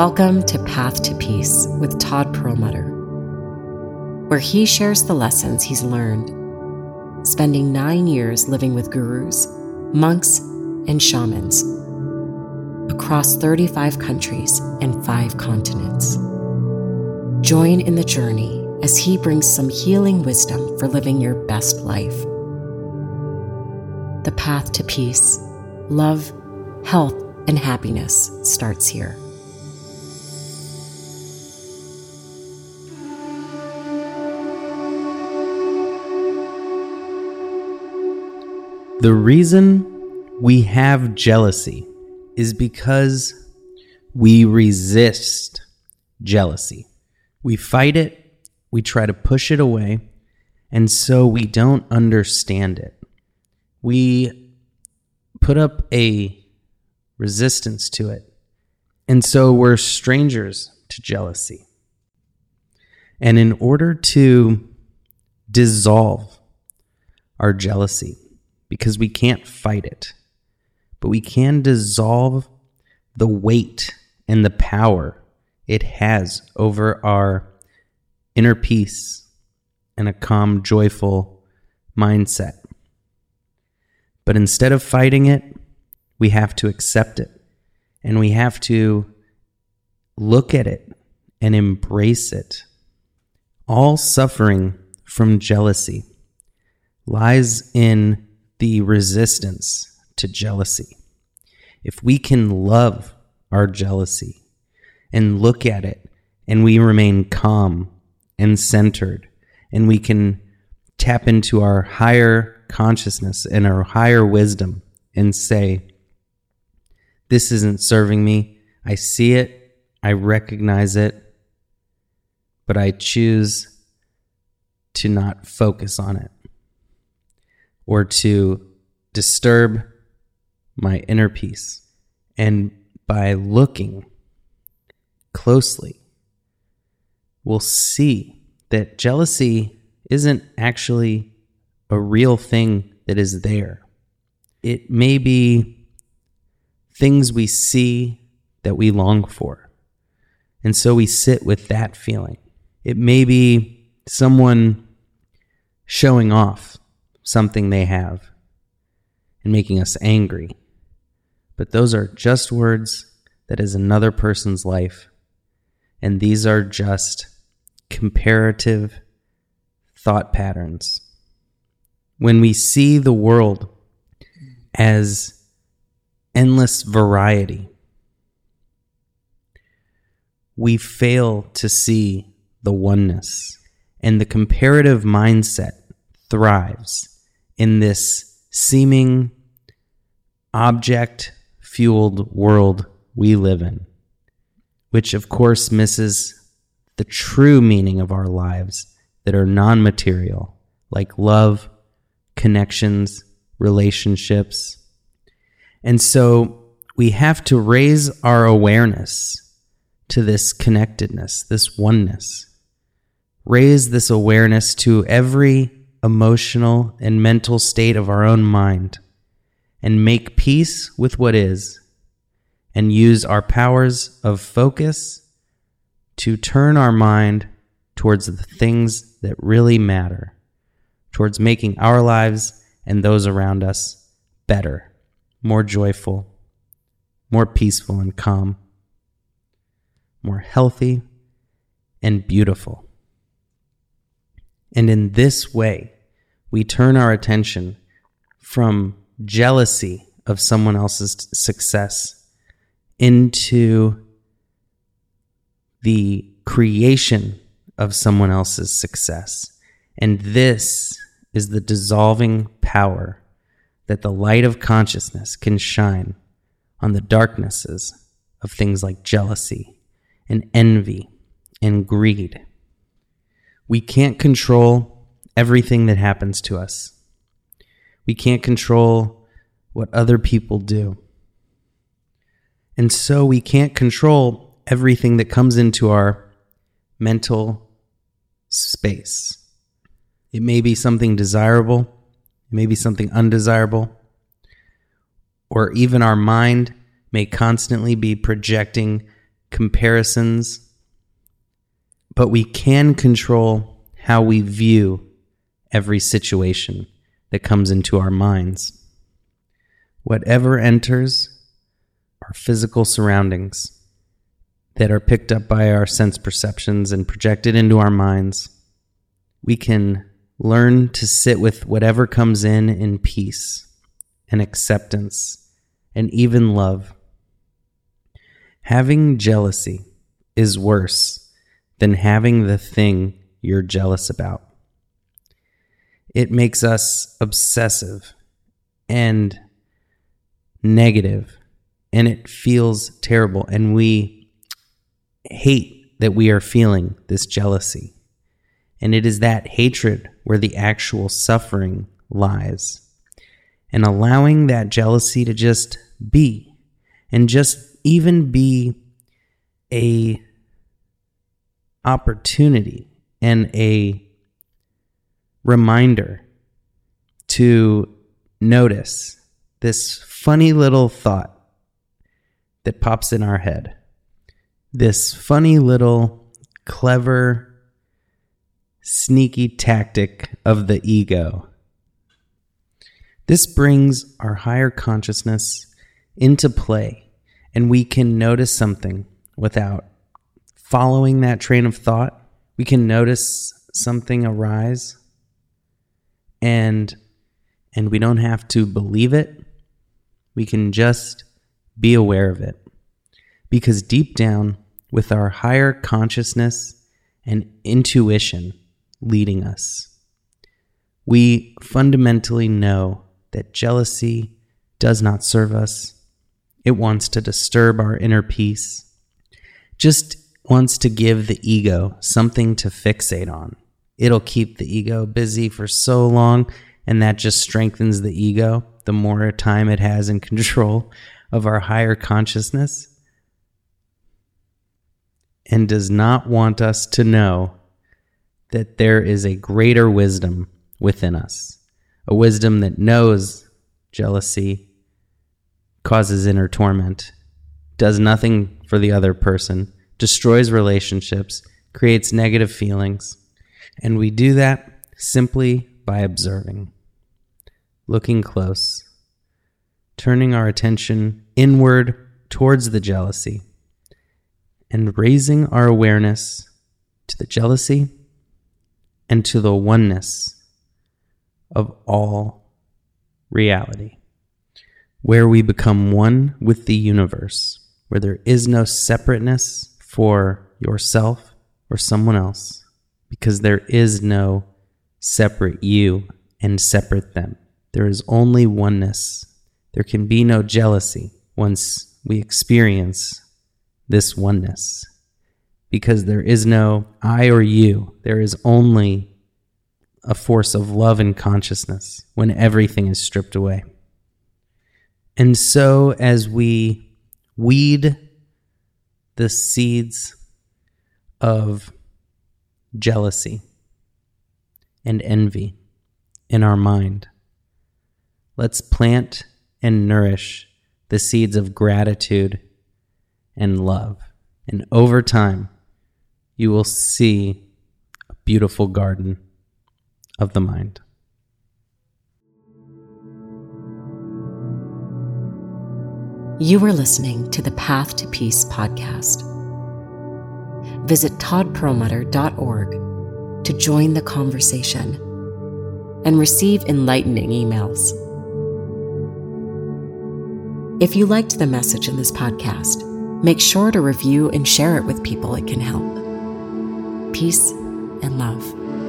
Welcome to Path to Peace with Todd Perlmutter, where he shares the lessons he's learned, spending nine years living with gurus, monks, and shamans across 35 countries and five continents. Join in the journey as he brings some healing wisdom for living your best life. The path to peace, love, health, and happiness starts here. The reason we have jealousy is because we resist jealousy. We fight it, we try to push it away, and so we don't understand it. We put up a resistance to it, and so we're strangers to jealousy. And in order to dissolve our jealousy, because we can't fight it, but we can dissolve the weight and the power it has over our inner peace and a calm, joyful mindset. But instead of fighting it, we have to accept it and we have to look at it and embrace it. All suffering from jealousy lies in the resistance to jealousy. If we can love our jealousy and look at it and we remain calm and centered and we can tap into our higher consciousness and our higher wisdom and say, This isn't serving me. I see it. I recognize it. But I choose to not focus on it or to disturb my inner peace. And by looking closely, we'll see that jealousy isn't actually a real thing that is there. It may be things we see that we long for. And so we sit with that feeling. It may be someone showing off something they have and making us angry. But those are just words that is another person's life. And these are just comparative thought patterns. When we see the world as endless variety, we fail to see the oneness. And the comparative mindset thrives in this seeming object fueled world we live in, which of course misses the true meaning of our lives that are non material, like love, connections, relationships. And so we have to raise our awareness to this connectedness, this oneness. Raise this awareness to every emotional, and mental state of our own mind and make peace with what is and use our powers of focus to turn our mind towards the things that really matter, towards making our lives and those around us better, more joyful, more peaceful and calm, more healthy and beautiful. And in this way, we turn our attention from jealousy of someone else's success into the creation of someone else's success. And this is the dissolving power that the light of consciousness can shine on the darknesses of things like jealousy and envy and greed. We can't control everything that happens to us. We can't control what other people do. And so we can't control everything that comes into our mental space. It may be something desirable, it may be something undesirable, or even our mind may constantly be projecting comparisons, but we can control how we view every situation that comes into our minds. Whatever enters our physical surroundings that are picked up by our sense perceptions and projected into our minds, we can learn to sit with whatever comes in in peace and acceptance and even love. Having jealousy is worse than having the thing you're jealous about. It makes us obsessive and negative, and it feels terrible, and we hate that we are feeling this jealousy. And it is that hatred where the actual suffering lies. And allowing that jealousy to just be, and just even be a opportunity and a reminder to notice this funny little thought that pops in our head. This funny little clever, sneaky tactic of the ego. This brings our higher consciousness into play, and we can notice something without following that train of thought. We can notice something arise and and we don't have to believe it. We can just be aware of it. Because deep down, with our higher consciousness and intuition leading us, we fundamentally know that jealousy does not serve us. It wants to disturb our inner peace, just wants to give the ego something to fixate on. It'll keep the ego busy for so long and that just strengthens the ego. The more time it has in control of our higher consciousness and does not want us to know that there is a greater wisdom within us, a wisdom that knows jealousy causes inner torment, does nothing for the other person, destroys relationships, creates negative feelings, and we do that simply by observing, looking close, turning our attention inward towards the jealousy, and raising our awareness to the jealousy and to the oneness of all reality, where we become one with the universe, where there is no separateness for yourself or someone else because there is no separate you and separate them. There is only oneness. There can be no jealousy once we experience this oneness because there is no I or you. There is only a force of love and consciousness when everything is stripped away. And so, as we weed the seeds of jealousy, and envy in our mind. Let's plant and nourish the seeds of gratitude and love. And over time, you will see a beautiful garden of the mind. You are listening to the Path to Peace podcast visit toddperlmutter.org to join the conversation and receive enlightening emails. If you liked the message in this podcast, make sure to review and share it with people it can help. Peace and love.